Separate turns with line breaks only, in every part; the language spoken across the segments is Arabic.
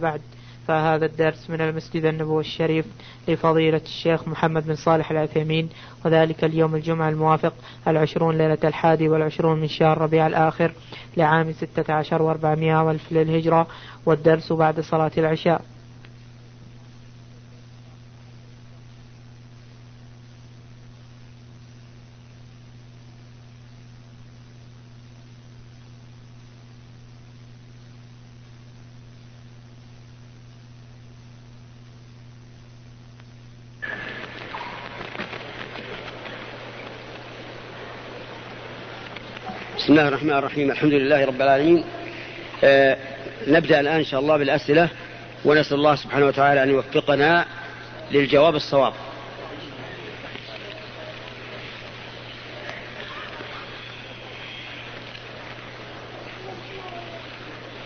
بعد. فهذا الدرس من المسجد النبوي الشريف لفضيلة الشيخ محمد بن صالح العثيمين وذلك اليوم الجمعة الموافق العشرون ليلة الحادي والعشرون من شهر ربيع الآخر لعام ستة عشر وأربعمائة وألف للهجرة والدرس بعد صلاة العشاء.
بسم الله الرحمن الرحيم الحمد لله رب العالمين. آه نبدأ الآن إن شاء الله بالأسئلة ونسأل الله سبحانه وتعالى أن يوفقنا للجواب الصواب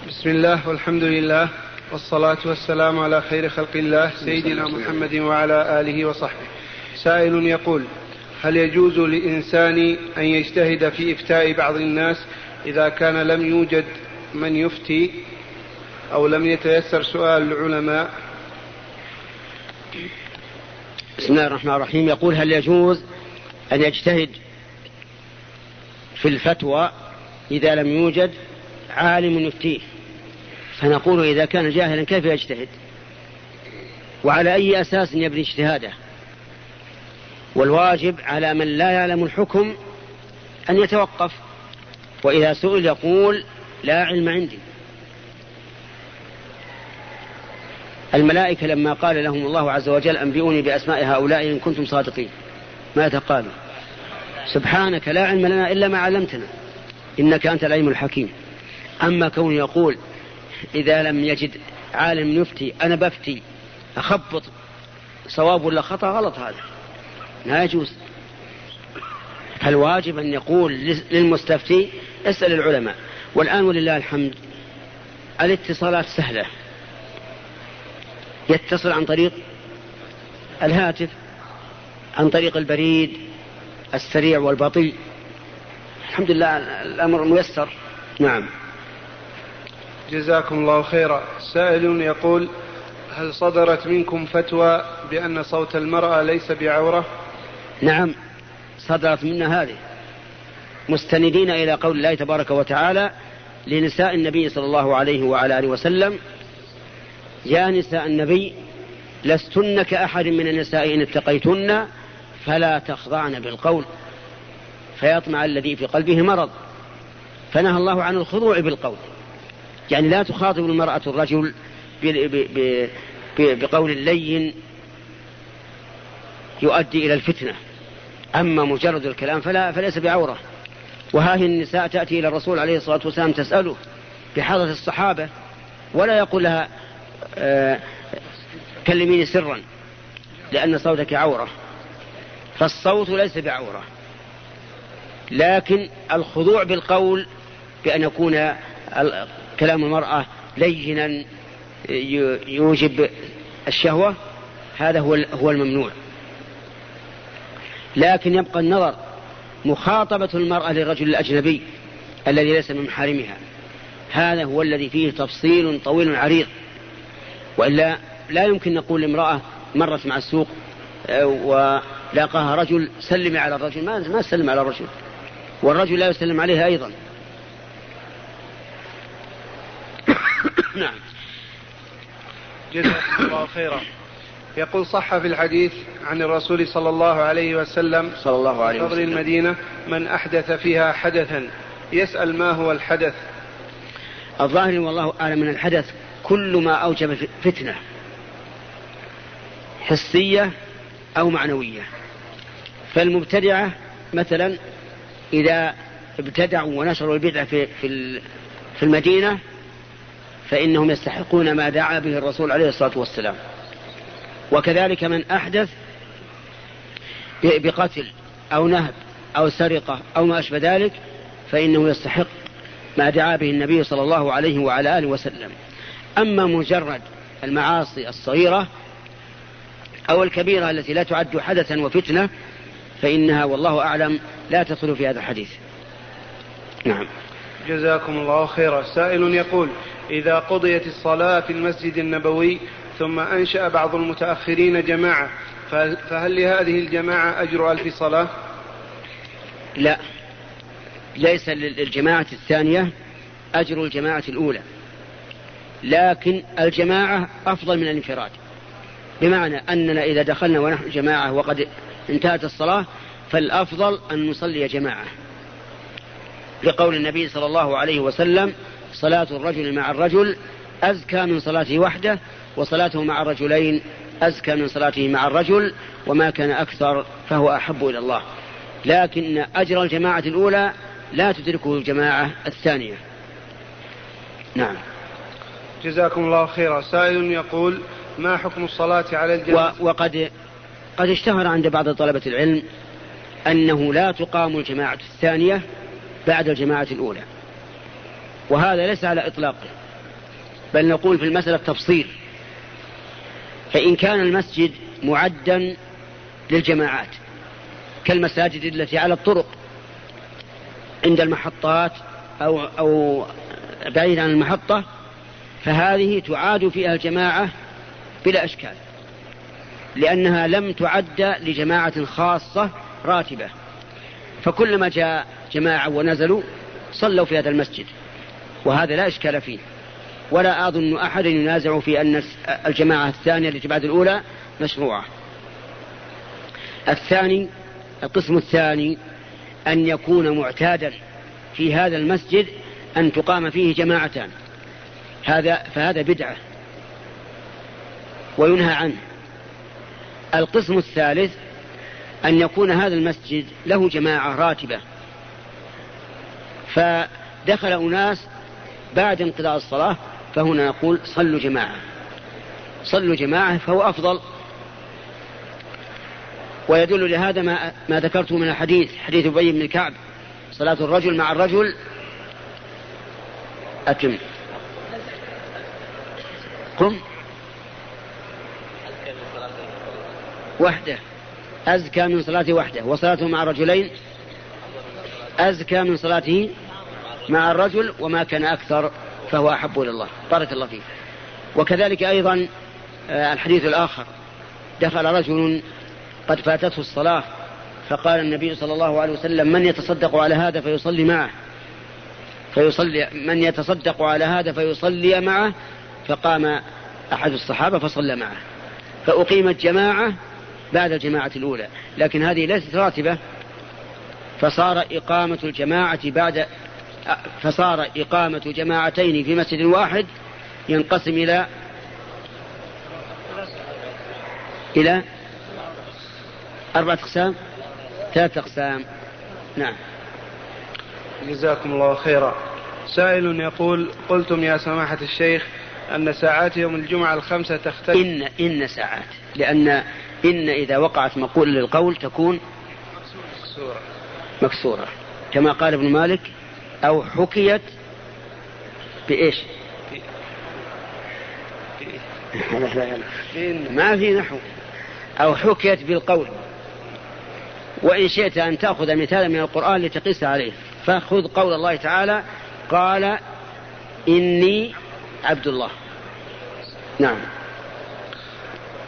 بسم الله والحمد لله والصلاة والسلام على خير خلق الله سيدنا محمد وعلى آله وصحبه. سائل يقول هل يجوز للإنسان أن يجتهد في إفتاء بعض الناس إذا كان لم يوجد من يفتي أو لم يتيسر سؤال العلماء؟
بسم الله الرحمن الرحيم. يقول هل يجوز أن يجتهد في الفتوى إذا لم يوجد عالم يفتيه؟ فنقول إذا كان جاهلا كيف يجتهد؟ وعلى أي أساس يبني اجتهاده؟ والواجب على من لا يعلم الحكم أن يتوقف. وإذا سئل يقول لا علم عندي. الملائكة لما قال لهم الله عز وجل أنبئوني بأسماء هؤلاء إن كنتم صادقين. ماذا قالوا؟ سبحانك لا علم لنا إلا ما علمتنا. إنك أنت العلم الحكيم. أما كون يقول إذا لم يجد عالم يفتي أنا بفتي أخبط صواب ولا خطأ؟ غلط هذا. لا يجوز. فالواجب أن يقول للمستفتي اسأل العلماء. والآن ولله الحمد الاتصالات سهلة. يتصل عن طريق الهاتف عن طريق البريد السريع والبطيء. الحمد لله الأمر ميسر. نعم.
جزاكم الله خيرا. سائل يقول هل صدرت منكم فتوى بأن صوت المرأة ليس بعورة؟
نعم. صدرت منا هذه. مستندين إلى قول الله تبارك وتعالى لنساء النبي صلى الله عليه وعلى آله وسلم يا نساء النبي لستن كأحد من النساء إن اتقيتن فلا تخضعن بالقول فيطمع الذي في قلبه مرض فنهى الله عن الخضوع بالقول. يعني لا تخاطب المرأة الرجل بقول لين يؤدي إلى الفتنة. أما مجرد الكلام فلا فليس بعورة. وهذه النساء تأتي إلى الرسول عليه الصلاة والسلام تسأله بحضرة الصحابة ولا يقول لها آه كلميني سرا لأن صوتك عورة. فالصوت ليس بعورة. لكن الخضوع بالقول بأن يكون كلام المرأة لينا يوجب الشهوة هذا هو هو الممنوع. لكن يبقى النظر مخاطبة المرأة للرجل الأجنبي الذي ليس من محارمها. هذا هو الذي فيه تفصيل طويل عريض. وإلا لا يمكن نقول لامرأة مرت مع السوق آه، ولاقاها رجل سلمي على الرجل. ما ما سلم على الرجل. والرجل لا يسلم عليها أيضا.
نعم. جزاكم الله خيرا. يقول صح في الحديث عن الرسول صلى الله عليه وسلم
صلى الله عليه
وسلم. المدينة من أحدث فيها حدثا. يسأل ما هو الحدث؟
الظاهر والله أعلم من الحدث كل ما أوجب فتنة. حسية أو معنوية. فالمبتدعة مثلا إذا ابتدعوا ونشروا البدعة في في في المدينة فإنهم يستحقون ما دعا به الرسول عليه الصلاة والسلام. وكذلك من أحدث بقتل أو نهب أو سرقة أو ما أشبه ذلك فإنه يستحق ما دعا به النبي صلى الله عليه وعلى آله وسلم. أما مجرد المعاصي الصغيرة أو الكبيرة التي لا تعد حدثا وفتنة فإنها والله أعلم لا تدخل في هذا الحديث. نعم.
جزاكم الله خيرا. سائل يقول إذا قضيت الصلاة في المسجد النبوي ثم أنشأ بعض المتأخرين جماعة. فهل لهذه الجماعة أجر ألف صلاة؟
لا. ليس للجماعة الثانية أجر الجماعة الأولى. لكن الجماعة أفضل من الانفراد. بمعنى أننا إذا دخلنا ونحن جماعة وقد انتهت الصلاة فالأفضل أن نصلي جماعة. لقول النبي صلى الله عليه وسلم صلاة الرجل مع الرجل أزكى من صلاته وحده وصلاته مع الرجلين أزكى من صلاته مع الرجل وما كان أكثر فهو أحب إلى الله. لكن أجر الجماعة الأولى لا تدركه الجماعة الثانية. نعم.
جزاكم الله خيرا. سائل يقول ما حكم الصلاة على الجنازة
وقد قد اشتهر عند بعض طلبة العلم أنه لا تقام الجماعة الثانية بعد الجماعة الأولى. وهذا ليس على إطلاقه. بل نقول في المسألة تفصيل. فإن كان المسجد معدا للجماعات كالمساجد التي على الطرق عند المحطات أو أو بعيد عن المحطة فهذه تعاد فيها الجماعة بلا إشكال لأنها لم تعد لجماعة خاصة راتبة. فكلما جاء جماعة ونزلوا صلوا في هذا المسجد وهذا لا إشكال فيه. ولا أظن أحد ينازع في أن الجماعة الثانية التي بعد الأولى مشروعة. الثاني القسم الثاني أن يكون معتادا في هذا المسجد أن تقام فيه جماعتان. هذا فهذا بدعة. وينهى عنه. القسم الثالث أن يكون هذا المسجد له جماعة راتبة. فدخل أناس بعد انقضاء الصلاة فهنا نقول صلوا جماعة. صلوا جماعة فهو أفضل. ويدل لهذا ما, ما ذكرته من الحديث حديث أبي بن كعب صلاة الرجل مع الرجل. أتم. قم. وحده. أزكى من صلاته وحده. وصلاته مع الرجلين أزكى من صلاته مع الرجل وما كان أكثر. فهو أحب إلى الله. بارك الله فيك. وكذلك أيضا آه، الحديث الآخر. دخل رجل قد فاتته الصلاة فقال النبي صلى الله عليه وسلم من يتصدق على هذا فيصلي معه. فيصلي من يتصدق على هذا فيصلي معه. فقام أحد الصحابة فصلى معه. فأقيمت جماعة بعد الجماعة الأولى. لكن هذه ليست راتبة. فصار إقامة الجماعة بعد فصار إقامة جماعتين في مسجد واحد ينقسم إلى إلى أربعة أقسام؟ ثلاثة أقسام. نعم.
جزاكم الله خيرا. سائل يقول قلتم يا سماحة الشيخ أن ساعات يوم الجمعة الخمسة تختلف.
إن إن ساعات. لأن إن إذا وقعت مقول للقول تكون مكسورة. مكسورة. كما قال ابن مالك أو حكيت بإيش؟ ما في نحو. أو حكيت بالقول. وإن شئت أن تأخذ مثالا من القرآن لتقيس عليه. فخذ قول الله تعالى قال إني عبد الله. نعم.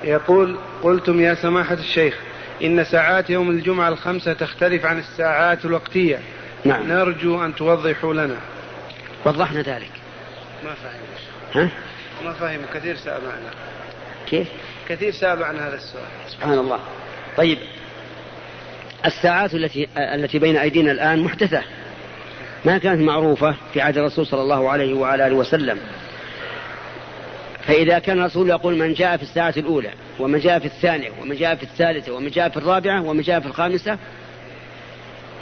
يقول قلتم يا سماحة الشيخ إن ساعات يوم الجمعة الخمسة تختلف عن الساعات الوقتية.
نعم.
نرجو أن توضحوا لنا.
وضحنا ذلك.
ما فهم
ها؟
ما فهم كثير سألوا عنه.
كيف؟
كثير سألوا عن هذا السؤال.
سبحان الله. طيب. الساعات التي التي بين أيدينا الآن محدثة. ما كانت معروفة في عهد الرسول صلى الله عليه وعلى آله وسلم. فإذا كان الرسول يقول من جاء في الساعة الأولى ومن جاء في الثانية ومن جاء في الثالثة ومن جاء في الرابعة ومن جاء في الخامسة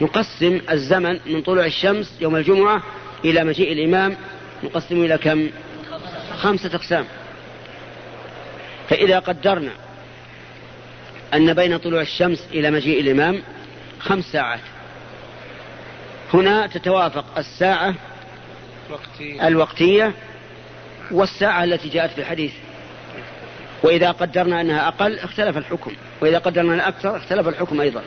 نقسم الزمن من طلوع الشمس يوم الجمعة إلى مجيء الإمام. نقسم إلى كم؟ خمسة أقسام. فإذا قدرنا أن بين طلوع الشمس إلى مجيء الإمام خمس ساعات. هنا تتوافق الساعة الوقتية والساعة التي جاءت في الحديث. وإذا قدرنا أنها أقل اختلف الحكم. وإذا قدرنا أنها أكثر اختلف الحكم أيضا.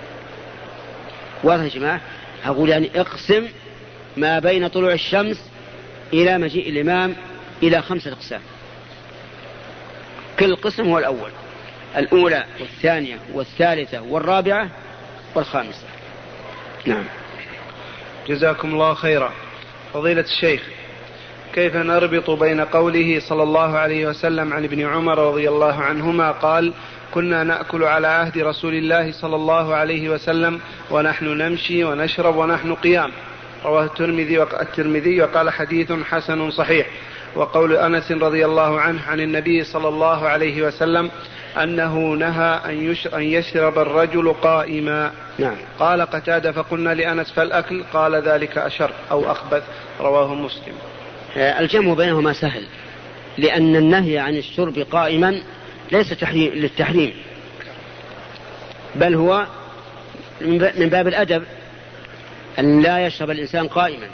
واضح يا جماعة؟ أقول يعني اقسم ما بين طلوع الشمس إلى مجيء الإمام إلى خمسة أقسام. كل قسم هو الأول. الأولى والثانية والثالثة والرابعة والخامسة. نعم.
جزاكم الله خيرا. فضيلة الشيخ كيف نربط بين قوله صلى الله عليه وسلم عن ابن عمر رضي الله عنهما قال كنا نأكل على عهد رسول الله صلى الله عليه وسلم ونحن نمشي ونشرب ونحن قيام. رواه الترمذي الترمذي وقال حديث حسن صحيح. وقول أنس رضي الله عنه عن النبي صلى الله عليه وسلم أنه نهى أن أن يشرب الرجل قائما.
نعم.
قال قتادة فقلنا لأنس فالأكل؟ قال ذلك أشر أو أخبث. رواه مسلم.
آه، الجمع بينهما سهل. لأن النهي عن الشرب قائما ليس تحريم للتحريم. بل هو من باب الأدب أن لا يشرب الإنسان قائما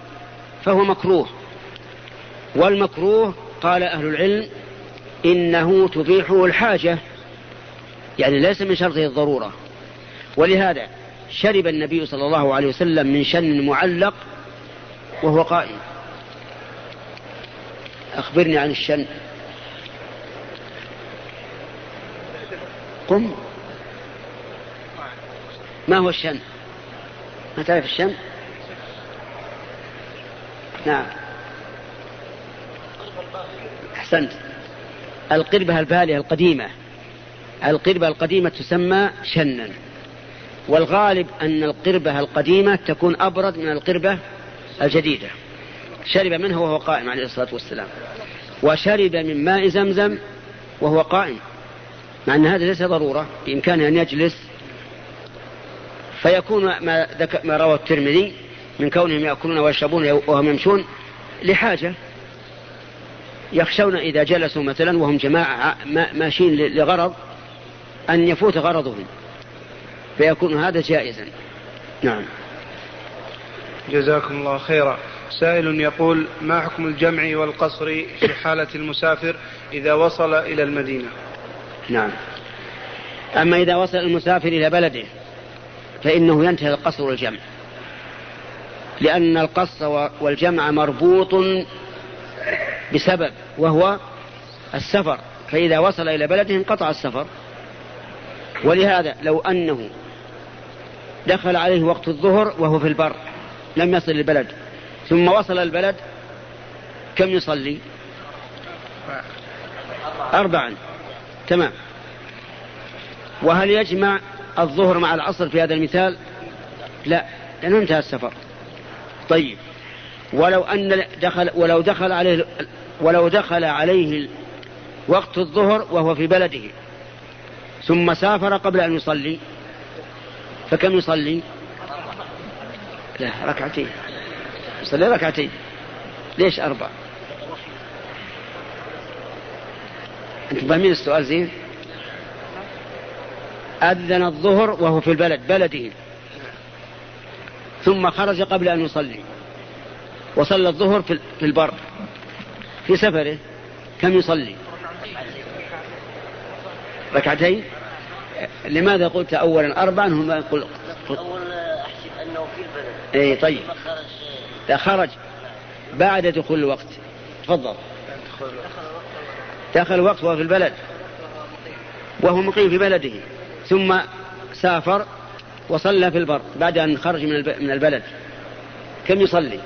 فهو مكروه. والمكروه قال أهل العلم إنه تبيحه الحاجة. يعني ليس من شرطه الضرورة. ولهذا شرب النبي صلى الله عليه وسلم من شن معلق وهو قائم. أخبرني عن الشن. قم ما هو الشن؟ ما تعرف الشن؟ نعم. أحسنت. القربة البالية القديمة. القربة القديمة تسمى شنا. والغالب أن القربة القديمة تكون أبرد من القربة الجديدة. شرب منه وهو قائم عليه الصلاة والسلام. وشرب من ماء زمزم وهو قائم. مع أن هذا ليس ضرورة بإمكانه أن يجلس فيكون ما, ما روى الترمذي من كونهم يأكلون ويشربون وهم يمشون لحاجة. يخشون إذا جلسوا مثلا وهم جماعة ماشيين لغرض أن يفوت غرضهم. فيكون هذا جائزا. نعم.
جزاكم الله خيرا. سائل يقول ما حكم الجمع والقصر في حالة المسافر إذا وصل إلى المدينة؟
نعم. أما إذا وصل المسافر إلى بلده فإنه ينتهي القصر والجمع. لأن القصر والجمع مربوط بسبب وهو السفر. فإذا وصل إلى بلده انقطع السفر. ولهذا لو أنه دخل عليه وقت الظهر وهو في البر لم يصل البلد. ثم وصل البلد كم يصلي؟ أربعا. تمام. وهل يجمع الظهر مع العصر في هذا المثال؟ لا لأنه انتهى السفر. طيب ولو أن دخل ولو دخل عليه ولو دخل عليه وقت الظهر وهو في بلده ثم سافر قبل أن يصلي فكم يصلي؟ لا ركعتين. يصلي ركعتين. ليش أربع؟ أنتم فاهمين السؤال زين؟ أذن الظهر وهو في البلد بلده. ثم خرج قبل أن يصلي. وصلى الظهر في البر. في سفره كم يصلي؟ ركعتين. لماذا قلت أولا أربعا؟ هم يقول
أول أحسب أنه في البلد.
إيه طيب. خرج. بعد دخول الوقت. تفضل. دخل الوقت وهو في البلد. وهو مقيم في بلده. ثم سافر وصلى في البر بعد أن خرج من من البلد. كم يصلي؟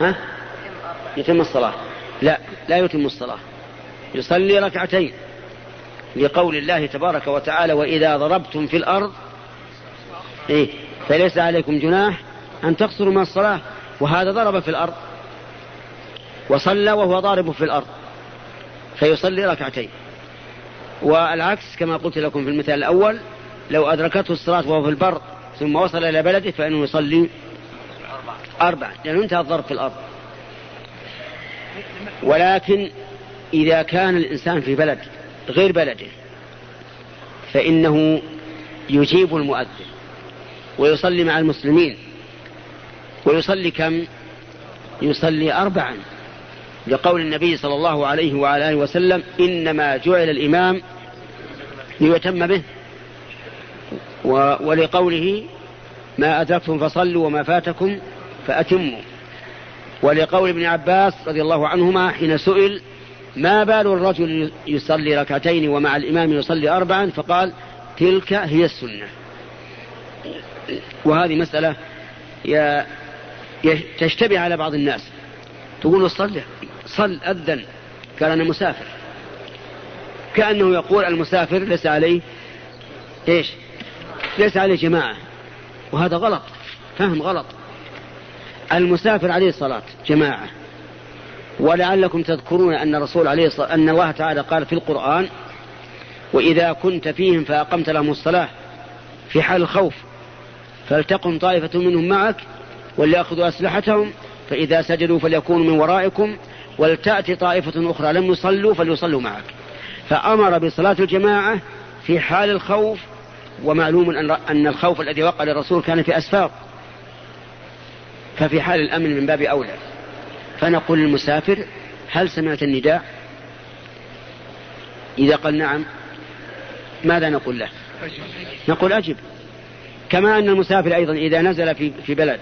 ها؟ يتم الصلاة. لا لا يتم الصلاة. يصلي ركعتين. لقول الله تبارك وتعالى وإذا ضربتم في الأرض إيه. فليس عليكم جناح أن تقصروا من الصلاة. وهذا ضرب في الأرض. وصلى وهو ضارب في الأرض. فيصلي ركعتين. والعكس كما قلت لكم في المثال الأول لو أدركته الصلاة وهو في البر ثم وصل إلى بلده فإنه يصلي أربعة لأنه انتهى الضرب في الأرض. ولكن إذا كان الإنسان في بلد غير بلده فإنه يجيب المؤذن ويصلي مع المسلمين. ويصلي كم؟ يصلي أربعا. لقول النبي صلى الله عليه وعلى آله وسلم إنما جعل الإمام ليتم به. ولقوله ما أدركتم فصلوا وما فاتكم فأتموا. ولقول ابن عباس رضي الله عنهما حين سئل ما بال الرجل يصلي ركعتين ومع الإمام يصلي أربعا؟ فقال تلك هي السنة. وهذه مسألة تشتبه على بعض الناس. تقول صل صل أذن قال أنا مسافر. كأنه يقول المسافر ليس عليه إيش؟ ليس عليه جماعة. وهذا غلط. فهم غلط. المسافر عليه الصلاة جماعة. ولعلكم تذكرون أن الرسول عليه الصلاة أن الله تعالى قال في القرآن وإذا كنت فيهم فأقمت لهم الصلاة في حال الخوف فلتقم طائفة منهم معك وليأخذوا أسلحتهم فإذا سجدوا فليكونوا من ورائكم ولتأتي طائفة أخرى لم يصلوا فليصلوا معك. فأمر بصلاة الجماعة في حال الخوف ومعلوم أن الخوف الذي وقع للرسول كان في أسفار. ففي حال الأمن من باب أولى. فنقول للمسافر هل سمعت النداء؟ إذا قال نعم ماذا نقول له؟ نقول أجب. كما أن المسافر أيضا إذا نزل في, في بلد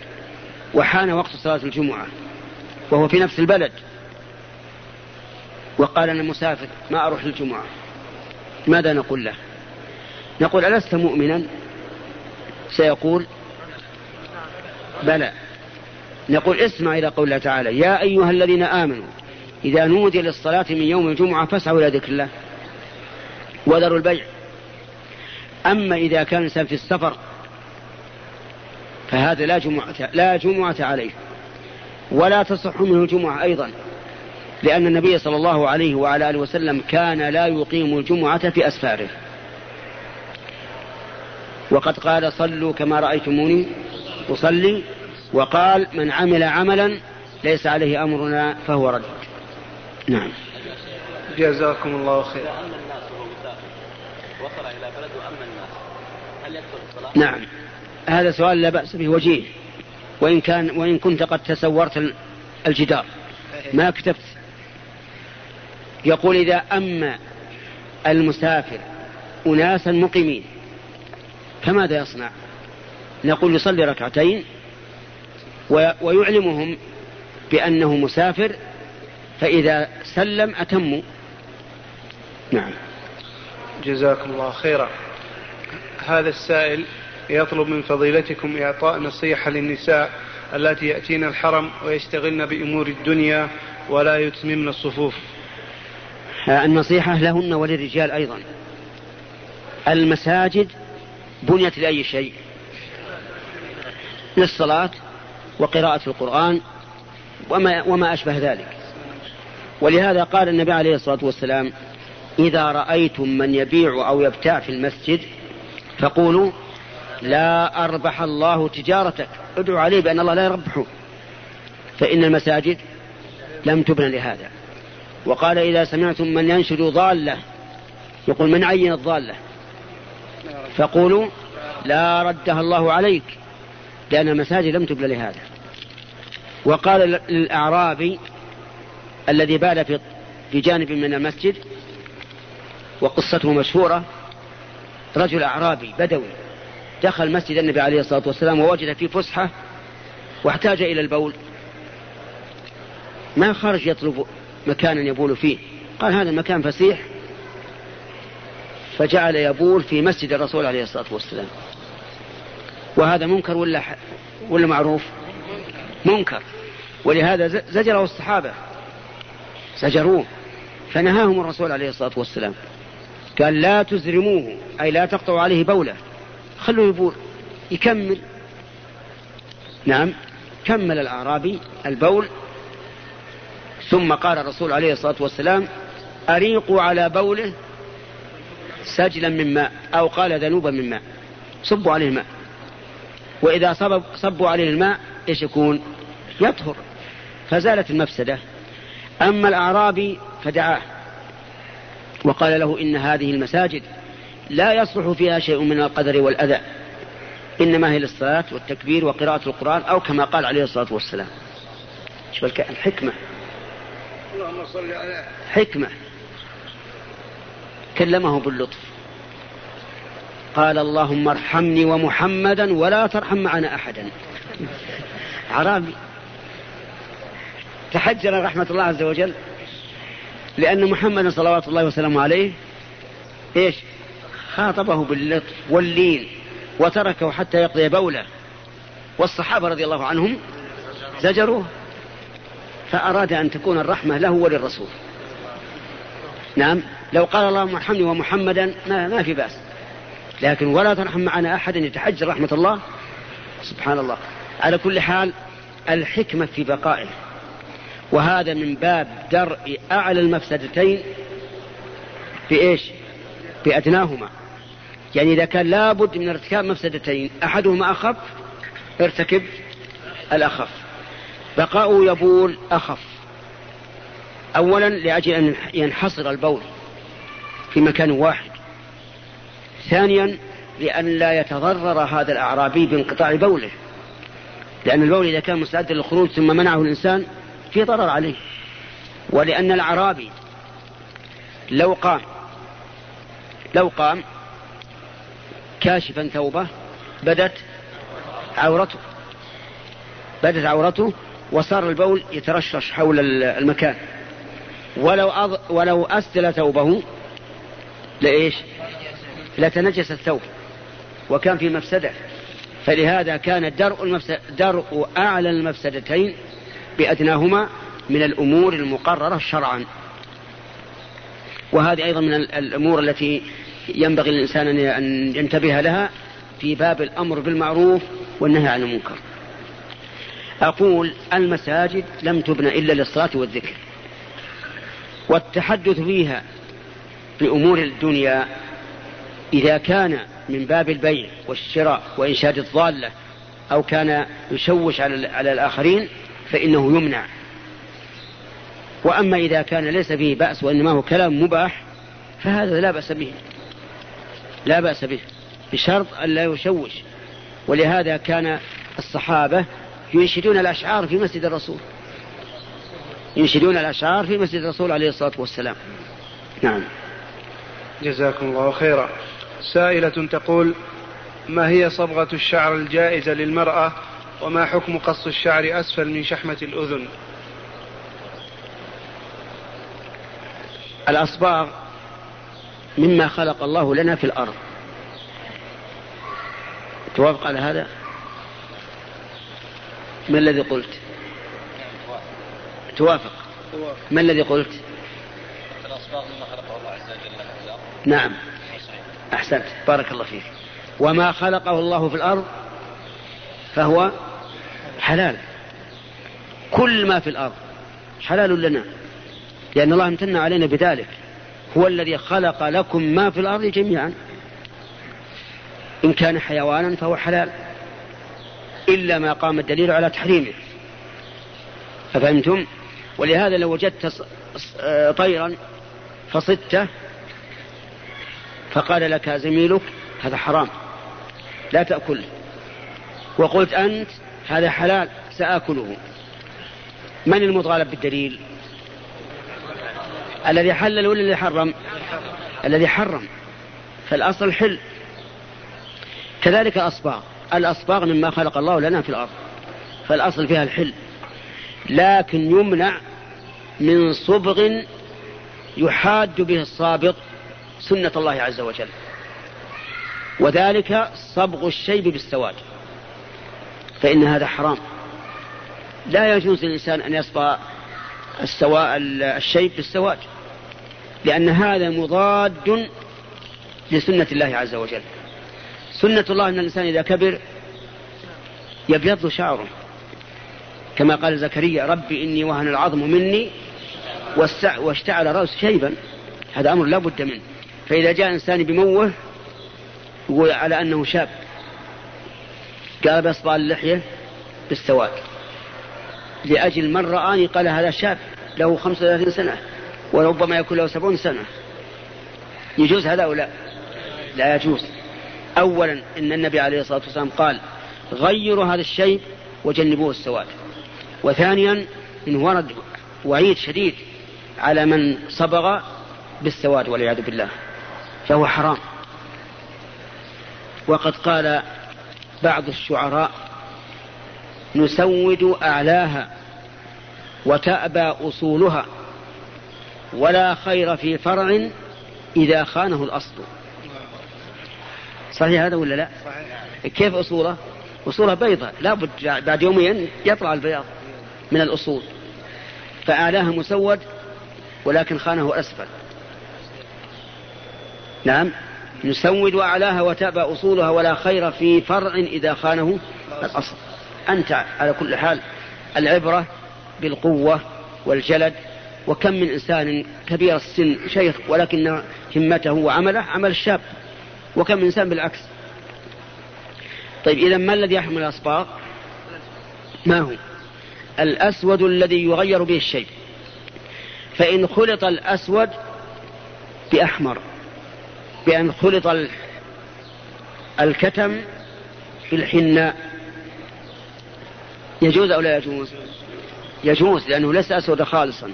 وحان وقت صلاة الجمعة وهو في نفس البلد وقال أنا مسافر ما أروح للجمعة. ماذا نقول له؟ نقول ألست مؤمنا؟ سيقول بلى. نقول اسمع إلى قول الله تعالى يا أيها الذين آمنوا إذا نودي للصلاة من يوم الجمعة فاسعوا إلى ذكر الله وذروا البيع. أما إذا كان الإنسان في السفر فهذا لا جمعة لا جمعة عليه. ولا تصح منه الجمعة أيضا. لأن النبي صلى الله عليه وعلى آله وسلم كان لا يقيم الجمعة في أسفاره. وقد قال صلوا كما رأيتموني أصلي وقال من عمل عملا ليس عليه أمرنا فهو رد. نعم.
جزاكم الله خير.
وصل إلى بلد وأما الناس هل يدخل الصلاة؟ نعم. هذا سؤال لا بأس به وجيه. وإن كان وإن كنت قد تسورت الجدار. ما كتبت يقول إذا أما المسافر أناسا مقيمين فماذا يصنع؟ نقول يصلي ركعتين ويعلمهم بأنه مسافر فإذا سلم أتموا. نعم.
جزاكم الله خيرا. هذا السائل يطلب من فضيلتكم إعطاء نصيحة للنساء التي يأتين الحرم ويشتغلن بأمور الدنيا ولا يتممن الصفوف.
النصيحة لهن وللرجال أيضا. المساجد بنيت لأي شيء؟ للصلاة وقراءة القرآن وما, وما أشبه ذلك. ولهذا قال النبي عليه الصلاة والسلام إذا رأيتم من يبيع أو يبتاع في المسجد فقولوا لا أربح الله تجارتك. ادعوا عليه بأن الله لا يربحه. فإن المساجد لم تبنى لهذا. وقال إذا سمعتم من ينشد ضالة يقول من عين الضالة؟ فقولوا لا ردها الله عليك لأن المساجد لم تبنى لهذا. وقال للأعرابي الذي بال في في جانب من المسجد وقصته مشهورة رجل أعرابي بدوي دخل مسجد النبي عليه الصلاة والسلام ووجد فيه فسحة واحتاج إلى البول. ما خرج يطلب مكانا يبول فيه. قال هذا المكان فسيح. فجعل يبول في مسجد الرسول عليه الصلاة والسلام. وهذا منكر ولا ولا معروف؟ منكر. ولهذا زجره الصحابة. زجروه. فنهاهم الرسول عليه الصلاة والسلام. قال لا تزرموه. أي لا تقطعوا عليه بولة. خلوه يبول. يكمل. نعم. كمل الأعرابي البول ثم قال الرسول عليه الصلاة والسلام أريقوا على بوله سجلا من ماء أو قال ذنوبا من ماء صبوا عليه الماء. وإذا صبوا, صبوا عليه الماء إيش يكون؟ يطهر. فزالت المفسدة. أما الأعرابي فدعاه وقال له إن هذه المساجد لا يصلح فيها شيء من القدر والأذى إنما هي للصلاة والتكبير وقراءة القرآن أو كما قال عليه الصلاة والسلام. شوف الحكمة. اللهم صل على حكمة. كلمه باللطف. قال اللهم ارحمني ومحمدا ولا ترحم معنا أحدا. عربي. تحجر رحمة الله عز وجل. لأن محمدا صلوات الله وسلامه عليه إيش؟ خاطبه باللطف واللين وتركه حتى يقضي بوله. والصحابة رضي الله عنهم زجروه. فأراد أن تكون الرحمة له وللرسول. نعم لو قال اللهم ارحمني ومحمدا ما, ما في بأس. لكن ولا ترحم معنا أحد يتحجر رحمة الله. سبحان الله. على كل حال الحكمة في بقائه. وهذا من باب درء أعلى المفسدتين في إيش؟ في أدناهما. يعني إذا كان لابد من ارتكاب مفسدتين أحدهما أخف ارتكب الأخف. بقاؤه يبول أخف. أولا لأجل أن ينحصر البول في مكان واحد. ثانيا لأن لا يتضرر هذا الأعرابي بانقطاع بوله. لأن البول إذا كان مستعدا للخروج ثم منعه الإنسان في ضرر عليه. ولأن الأعرابي لو قام لو قام كاشفا ثوبه بدت عورته. بدت عورته وصار البول يترشش حول المكان. ولو أض... ولو أسدل ثوبه لإيش؟ لتنجس الثوب وكان في مفسدة. فلهذا كان درء المفسد درء أعلى المفسدتين بأدناهما من الأمور المقررة شرعا. وهذه أيضا من الأمور التي ينبغي للإنسان أن ينتبه لها في باب الأمر بالمعروف والنهي عن المنكر. أقول المساجد لم تبنى إلا للصلاة والذكر. والتحدث فيها بأمور الدنيا إذا كان من باب البيع والشراء وإنشاد الضالة أو كان يشوش على, على الآخرين فإنه يمنع. وأما إذا كان ليس فيه بأس وإنما هو كلام مباح فهذا لا بأس به. لا بأس به. بشرط أن لا يشوش. ولهذا كان الصحابة ينشدون الأشعار في مسجد الرسول. ينشدون الأشعار في مسجد الرسول عليه الصلاة والسلام. نعم.
جزاكم الله خيرا. سائلة تقول ما هي صبغة الشعر الجائزة للمرأة وما حكم قص الشعر أسفل من شحمة الأذن؟
الأصباغ مما خلق الله لنا في الأرض. توافق على هذا؟ ما الذي قلت؟ توافق. ما الذي قلت؟ الأصباغ مما خلقه الله عز وجل في الأرض نعم. أحسنت. بارك الله فيك. وما خلقه الله في الأرض فهو حلال. كل ما في الأرض حلال لنا لأن الله امتن علينا بذلك. هو الذي خلق لكم ما في الأرض جميعا. إن كان حيوانا فهو حلال. إلا ما قام الدليل على تحريمه. أفهمتم؟ ولهذا لو وجدت طيرا فصدته فقال لك زميلك هذا حرام. لا تأكله وقلت أنت هذا حلال سآكله. من المطالب بالدليل؟ الذي حلل ولا الذي حرم؟ الذي حرم. فالأصل حل. كذلك الأصباغ. الأصباغ مما خلق الله لنا في الأرض فالأصل فيها الحل. لكن يمنع من صبغ يحاد به الصابغ سنة الله عز وجل. وذلك صبغ الشيب بالسواد فإن هذا حرام. لا يجوز للإنسان أن يصبغ السواء الشيب بالسواد لأن هذا مضاد لسنة الله عز وجل. سنة الله أن الإنسان إذا كبر يبيض شعره. كما قال زكريا ربي إني وهن العظم مني واشتعل رأس شيبا. هذا أمر لا بد منه. فإذا جاء إنسان بموه يقول على أنه شاب. قال بأصبع اللحية بالسواد. لأجل من رآني قال هذا شاب له خمسة وثلاثين سنة وربما يكون له سبعون سنة. يجوز هذا أو لا؟ لا يجوز. أولا إن النبي عليه الصلاة والسلام قال غيروا هذا الشيء وجنبوه السواد. وثانيا إن ورد وعيد شديد على من صبغ بالسواد والعياذ بالله فهو حرام. وقد قال بعض الشعراء نسود أعلاها وتأبى أصولها ولا خير في فرع إذا خانه الأصل. صحيح هذا ولا لا؟ صحيح. كيف أصوله؟ أصولها بيضة لابد بعد يومين يطلع البياض من الأصول. فأعلاها مسود ولكن خانه أسفل. نعم نسود أعلاها وتأبى أصولها ولا خير في فرع إذا خانه الأصل. أنت على كل حال العبرة بالقوة والجلد وكم من إنسان كبير السن شيخ ولكن همته وعمله عمل الشاب وكم من إنسان بالعكس. طيب إذا ما الذي يحمل الأصباغ؟ ما هو؟ الأسود الذي يغير به الشيء. فإن خلط الأسود بأحمر بأن خلط الكتم بالحناء يجوز أو لا يجوز؟ يجوز لأنه ليس أسود خالصا.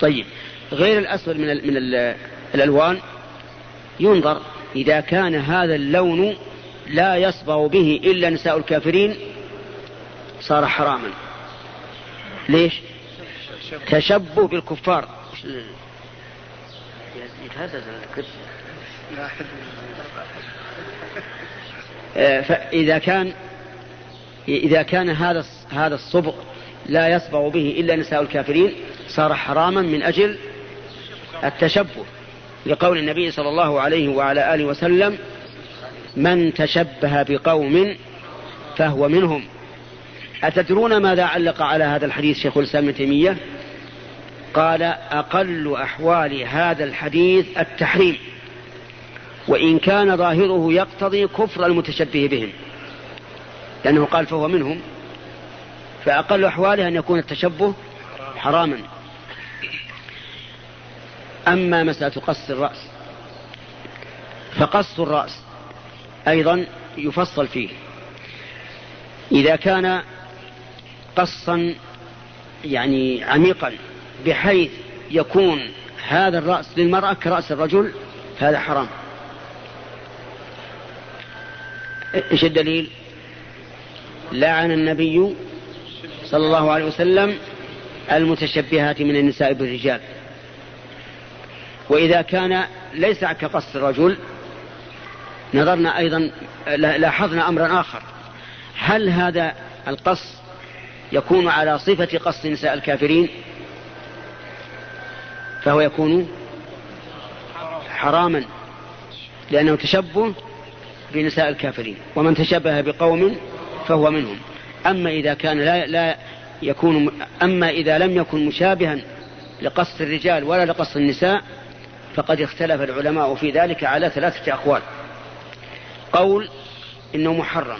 طيب غير الأسود من, ال من ال الألوان؟ ينظر. إذا كان هذا اللون لا يصبغ به إلا نساء الكافرين صار حراما. ليش؟ تشبه بالكفار. آه، فإذا كان إذا كان هذا هذا الصبغ لا يصبغ به إلا نساء الكافرين صار حراما من أجل التشبه. لقول النبي صلى الله عليه وعلى آله وسلم من تشبه بقوم فهو منهم. أتدرون ماذا علق على هذا الحديث شيخ الإسلام ابن تيمية؟ قال أقل أحوال هذا الحديث التحريم وإن كان ظاهره يقتضي كفر المتشبه بهم. لأنه قال فهو منهم. فأقل أحواله أن يكون التشبه حراما. أما مسألة قص الرأس فقص الرأس أيضا يفصل فيه. إذا كان قصا يعني عميقا بحيث يكون هذا الرأس للمرأة كرأس الرجل هذا حرام. إيش الدليل؟ لعن النبي صلى الله عليه وسلم المتشبهات من النساء بالرجال. وإذا كان ليس كقص الرجل نظرنا أيضا لاحظنا أمرا آخر. هل هذا القص يكون على صفة قص نساء الكافرين؟ فهو يكون حراما لأنه تشبه بنساء الكافرين. ومن تشبه بقوم فهو منهم. أما إذا كان لا, لا يكون أما إذا لم يكن مشابها لقص الرجال ولا لقص النساء فقد اختلف العلماء في ذلك على ثلاثة أقوال. قول إنه محرم.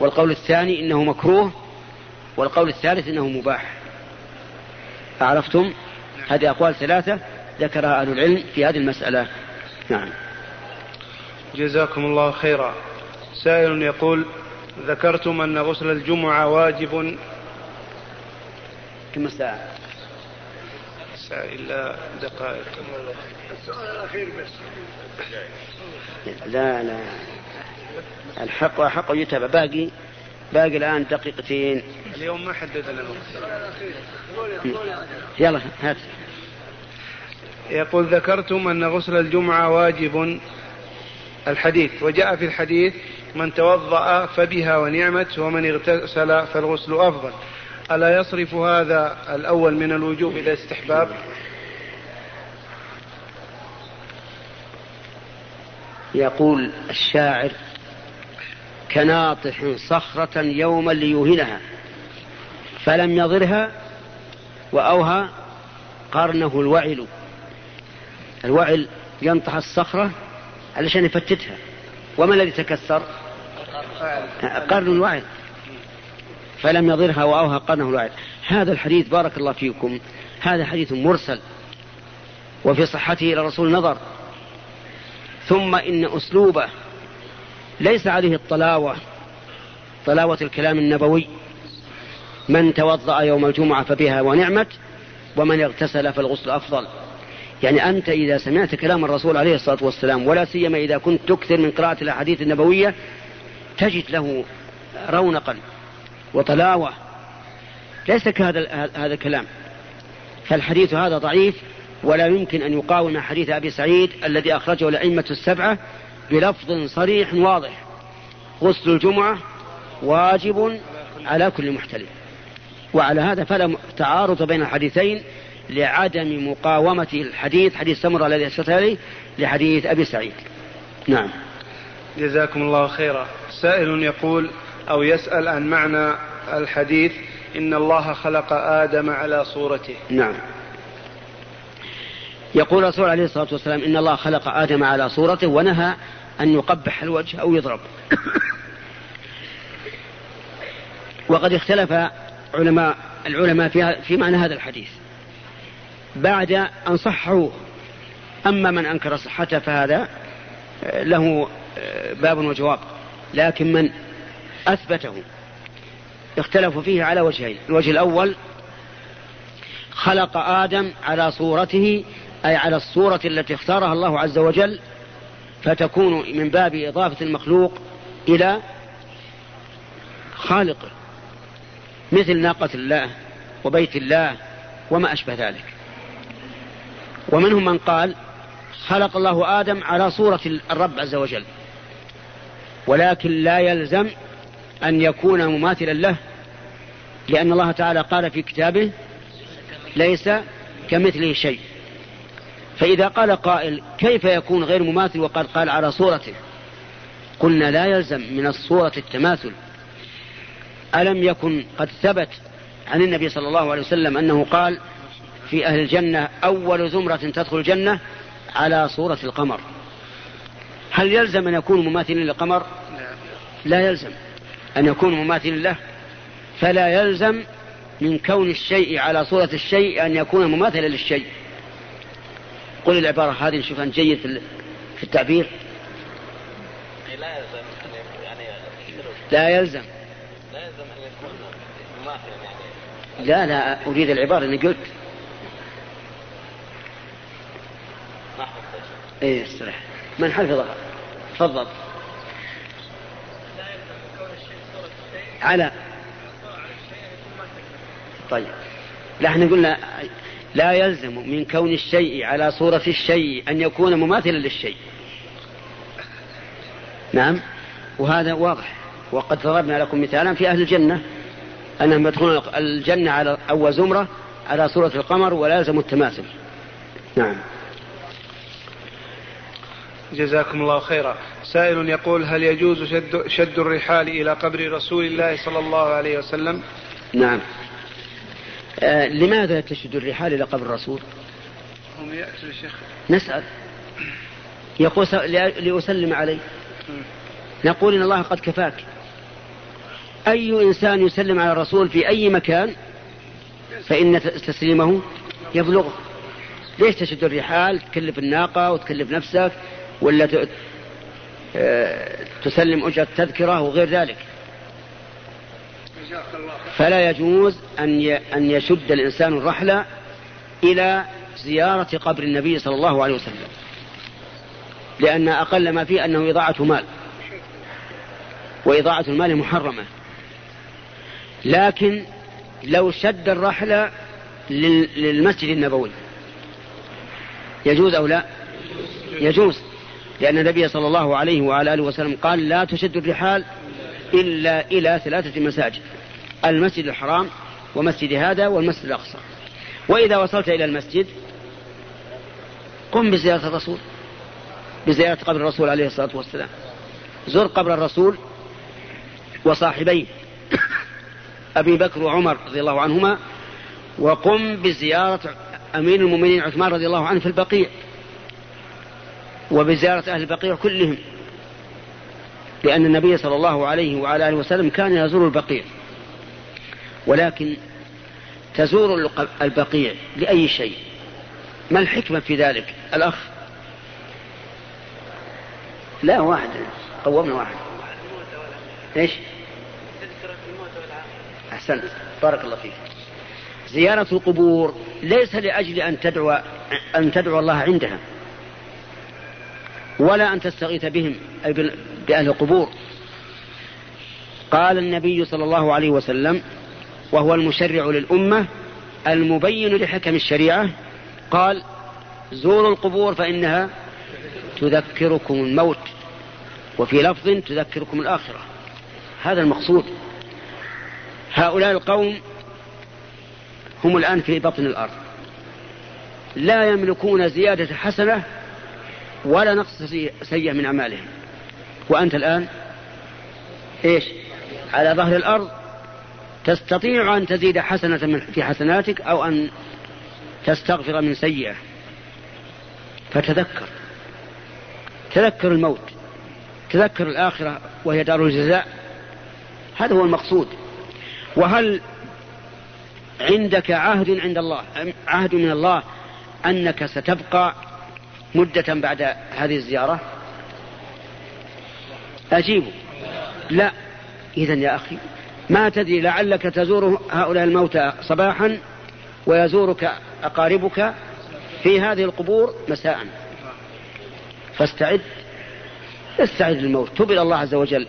والقول الثاني إنه مكروه. والقول الثالث إنه مباح. عرفتم؟ هذه أقوال ثلاثة ذكرها أهل العلم في هذه المسألة. نعم.
جزاكم الله خيرا. سائل يقول ذكرتم أن غسل الجمعة واجب؟
كم ساعة
إلا دقائق.
السؤال الأخير بس
لا لا. الحق وحق يتبع باقي باقي الآن دقيقتين.
اليوم ما حددنا الوقت
يلا هات.
يقول ذكرتم أن غسل الجمعة واجب الحديث. وجاء في الحديث من توضأ فبها ونعمت ومن اغتسل فالغسل أفضل. ألا يصرف هذا الأول من الوجوب إلى استحباب؟
يقول الشاعر كناطح صخرة يوما ليوهنها فلم يضرها وأوهى قرنه الوعل. الوعل ينطح الصخرة علشان يفتتها. وما الذي تكسر؟ قرن الوعل. فلم يضرها وأوهى قرنه الوعل هذا الحديث بارك الله فيكم. هذا حديث مرسل وفي صحته إلى الرسول نظر. ثم إن أسلوبه ليس عليه الطلاوة طلاوة الكلام النبوي. من توضأ يوم الجمعة فبها ونعمت ومن اغتسل فالغسل أفضل. يعني أنت إذا سمعت كلام الرسول عليه الصلاة والسلام ولا سيما إذا كنت تكثر من قراءة الأحاديث النبوية تجد له رونقا. وطلاوة. ليس كهذا هذا الكلام. فالحديث هذا ضعيف ولا يمكن أن يقاوم حديث أبي سعيد الذي أخرجه الأئمة السبعة بلفظ صريح واضح. غسل الجمعة واجب على كل محتلم. وعلى هذا فلا تعارض بين الحديثين لعدم مقاومة الحديث حديث سمرة الذي أشرت عليه لحديث أبي سعيد. نعم.
جزاكم الله خيرا. سائل يقول أو يسأل عن معنى الحديث إن الله خلق آدم على صورته.
نعم. يقول الرسول عليه الصلاة والسلام إن الله خلق آدم على صورته ونهى أن يقبح الوجه أو يضرب. وقد اختلف علماء العلماء في, في معنى هذا الحديث. بعد أن صحوه أما من أنكر صحته فهذا له باب وجواب. لكن من أثبته. اختلفوا فيه على وجهين. الوجه الأول خلق آدم على صورته أي على الصورة التي اختارها الله عز وجل فتكون من باب إضافة المخلوق إلى خالقه مثل ناقة الله وبيت الله وما أشبه ذلك. ومنهم من قال خلق الله آدم على صورة الرب عز وجل ولكن لا يلزم أن يكون مماثلا له لأن الله تعالى قال في كتابه ليس كمثله شيء. فإذا قال قائل كيف يكون غير مماثل وقد قال على صورته؟ قلنا لا يلزم من الصورة التماثل. ألم يكن قد ثبت عن النبي صلى الله عليه وسلم أنه قال في أهل الجنة أول زمرة تدخل الجنة على صورة القمر. هل يلزم أن يكون مماثلا للقمر؟ لا يلزم. أن يكون مماثلا له فلا يلزم من كون الشيء على صورة الشيء أن يكون مماثلا للشيء. قل العبارة هذه نشوفها جيد في التعبير. لا يلزم يعني لا يلزم. لا يلزم أن يكون مماثلا يعني. لا لا أريد العبارة اللي قلت. إيه استرح. من حفظها؟ تفضل. على طيب. لا إحنا قلنا لا يلزم من كون الشيء على صورة الشيء أن يكون مماثلا للشيء. نعم. وهذا واضح. وقد ضربنا لكم مثالا في أهل الجنة أنهم يدخلون الجنة على أول زمرة على صورة القمر ولا يلزم التماثل. نعم.
جزاكم الله خيرا. سائل يقول هل يجوز شد, شد الرحال إلى قبر رسول الله صلى الله عليه وسلم؟
نعم. آه لماذا تشد الرحال إلى قبر الرسول؟
هم يأتوا الشيخ
نسأل. يقول لأسلم عليه. نقول إن الله قد كفاك. أي إنسان يسلم على الرسول في أي مكان فإن تسليمه يبلغه. ليش تشد الرحال؟ تكلف الناقة وتكلف نفسك. ولا آه، تسلم أجرة تذكرة وغير ذلك. فلا يجوز أن أن يشد الإنسان الرحلة إلى زيارة قبر النبي صلى الله عليه وسلم. لأن أقل ما فيه أنه إضاعة مال. وإضاعة المال محرمة. لكن لو شد الرحلة للمسجد النبوي. يجوز أو لا؟ يجوز. لأن النبي صلى الله عليه وعلى آله وسلم قال لا تشد الرحال إلا إلى ثلاثة مساجد المسجد الحرام ومسجد هذا والمسجد الأقصى. وإذا وصلت إلى المسجد قم بزيارة الرسول بزيارة قبر الرسول عليه الصلاة والسلام. زر قبر الرسول وصاحبيه أبي بكر وعمر رضي الله عنهما وقم بزيارة أمير المؤمنين عثمان رضي الله عنه في البقيع. وبزيارة أهل البقيع كلهم. لأن النبي صلى الله عليه وعلى آله وسلم كان يزور البقيع. ولكن تزور البقيع لأي شيء؟ ما الحكمة في ذلك؟ الأخ. لا واحد. قومنا واحد. إيش؟ أحسنت. بارك الله فيك. زيارة القبور ليس لأجل أن تدعو أن تدعو الله عندها. ولا أن تستغيث بهم أي بأهل القبور. قال النبي صلى الله عليه وسلم وهو المشرع للأمة المبين لحكم الشريعة قال زوروا القبور فإنها تذكركم الموت وفي لفظ تذكركم الآخرة. هذا المقصود. هؤلاء القوم هم الآن في بطن الأرض. لا يملكون زيادة حسنة ولا نقص سيئة من أعمالهم. وأنت الآن؟ إيش؟ على ظهر الأرض تستطيع أن تزيد حسنة في حسناتك أو أن تستغفر من سيئة. فتذكر. تذكر الموت. تذكر الآخرة وهي دار الجزاء. هذا هو المقصود. وهل عندك عهد عند الله عهد من الله أنك ستبقى مدة بعد هذه الزيارة؟ أجيبوا لا. إذا يا أخي ما تدري لعلك تزور هؤلاء الموتى صباحا ويزورك أقاربك في هذه القبور مساء. فاستعد. استعد للموت. تب إلى الله عز وجل.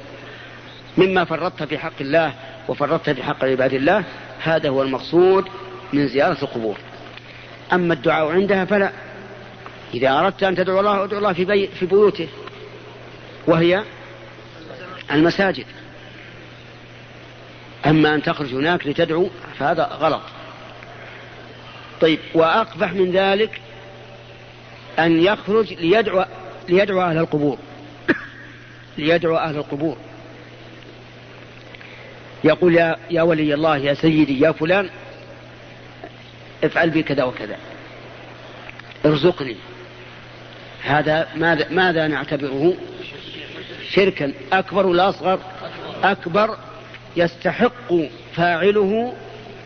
مما فرطت في حق الله وفرطت في حق عباد الله هذا هو المقصود من زيارة القبور. أما الدعاء عندها فلا. إذا أردت أن تدعو الله أدعو الله في, بي في بيوته وهي المساجد. أما أن تخرج هناك لتدعو فهذا غلط. طيب وأقبح من ذلك أن يخرج ليدعو ليدعو أهل القبور. ليدعو أهل القبور. يقول يا, يا ولي الله يا سيدي يا فلان افعل بي كذا وكذا. ارزقني. هذا ماذا, ماذا نعتبره؟ شركا أكبر ولا أصغر؟ أكبر يستحق فاعله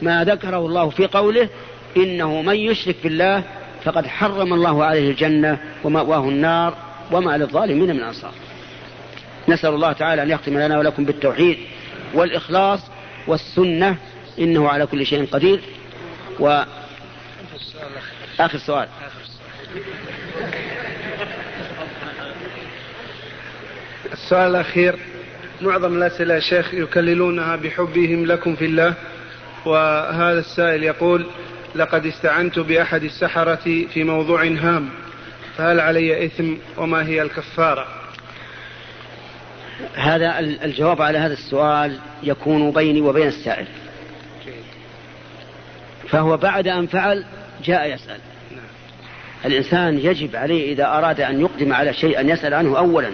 ما ذكره الله في قوله إنه من يشرك بالله فقد حرم الله عليه الجنة ومأواه النار وما للظالمين من أنصار. نسأل الله تعالى أن يختم لنا ولكم بالتوحيد والإخلاص والسنة إنه على كل شيء قدير. و آخر سؤال.
السؤال الأخير. معظم الأسئلة يا شيخ يكللونها بحبهم لكم في الله وهذا السائل يقول لقد استعنت بأحد السحرة في موضوع هام فهل علي إثم وما هي الكفارة؟
هذا الجواب على هذا السؤال يكون بيني وبين السائل. فهو بعد أن فعل جاء يسأل. الإنسان يجب عليه إذا أراد أن يقدم على شيء أن يسأل عنه أولا.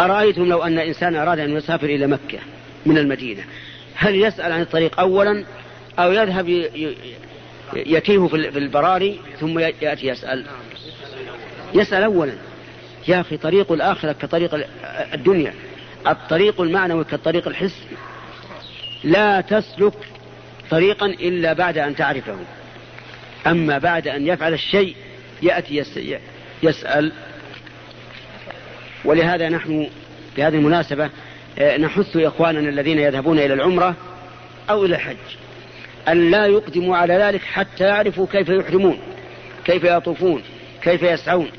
أرأيتم لو أن إنسان أراد أن يسافر إلى مكة من المدينة هل يسأل عن الطريق أولا أو يذهب يتيه في البراري ثم يأتي يسأل؟ يسأل أولا. يا أخي طريق الآخرة كطريق الدنيا الطريق المعنوي كالطريق الحسي لا تسلك طريقا إلا بعد أن تعرفه. أما بعد أن يفعل الشيء يأتي يسأل ولهذا نحن في هذه المناسبة آه، نحث إخواننا الذين يذهبون إلى العمرة أو إلى الحج أن لا يقدموا على ذلك حتى يعرفوا كيف يحرمون كيف يطوفون كيف يسعون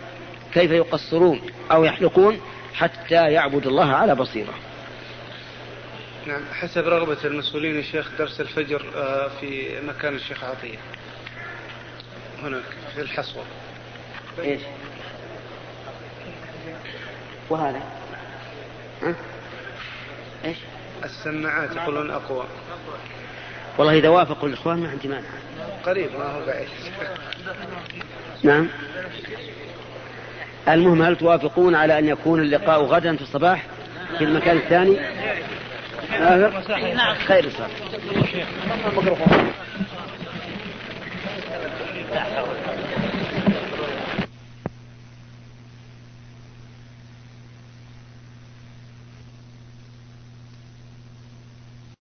كيف يقصرون أو يحلقون حتى يعبد الله على بصيرة.
نعم حسب رغبة المسؤولين الشيخ درس الفجر آه، في مكان الشيخ عطية. هناك في الحصوة؟
وهذا؟ ها؟ إيش؟
السماعات يقولون أقوى.
والله إذا وافقوا الإخوان ما عندي مانع.
قريب ما هو بعيد.
نعم. المهم هل توافقون على أن يكون اللقاء غدا في الصباح في المكان الثاني؟ خير صار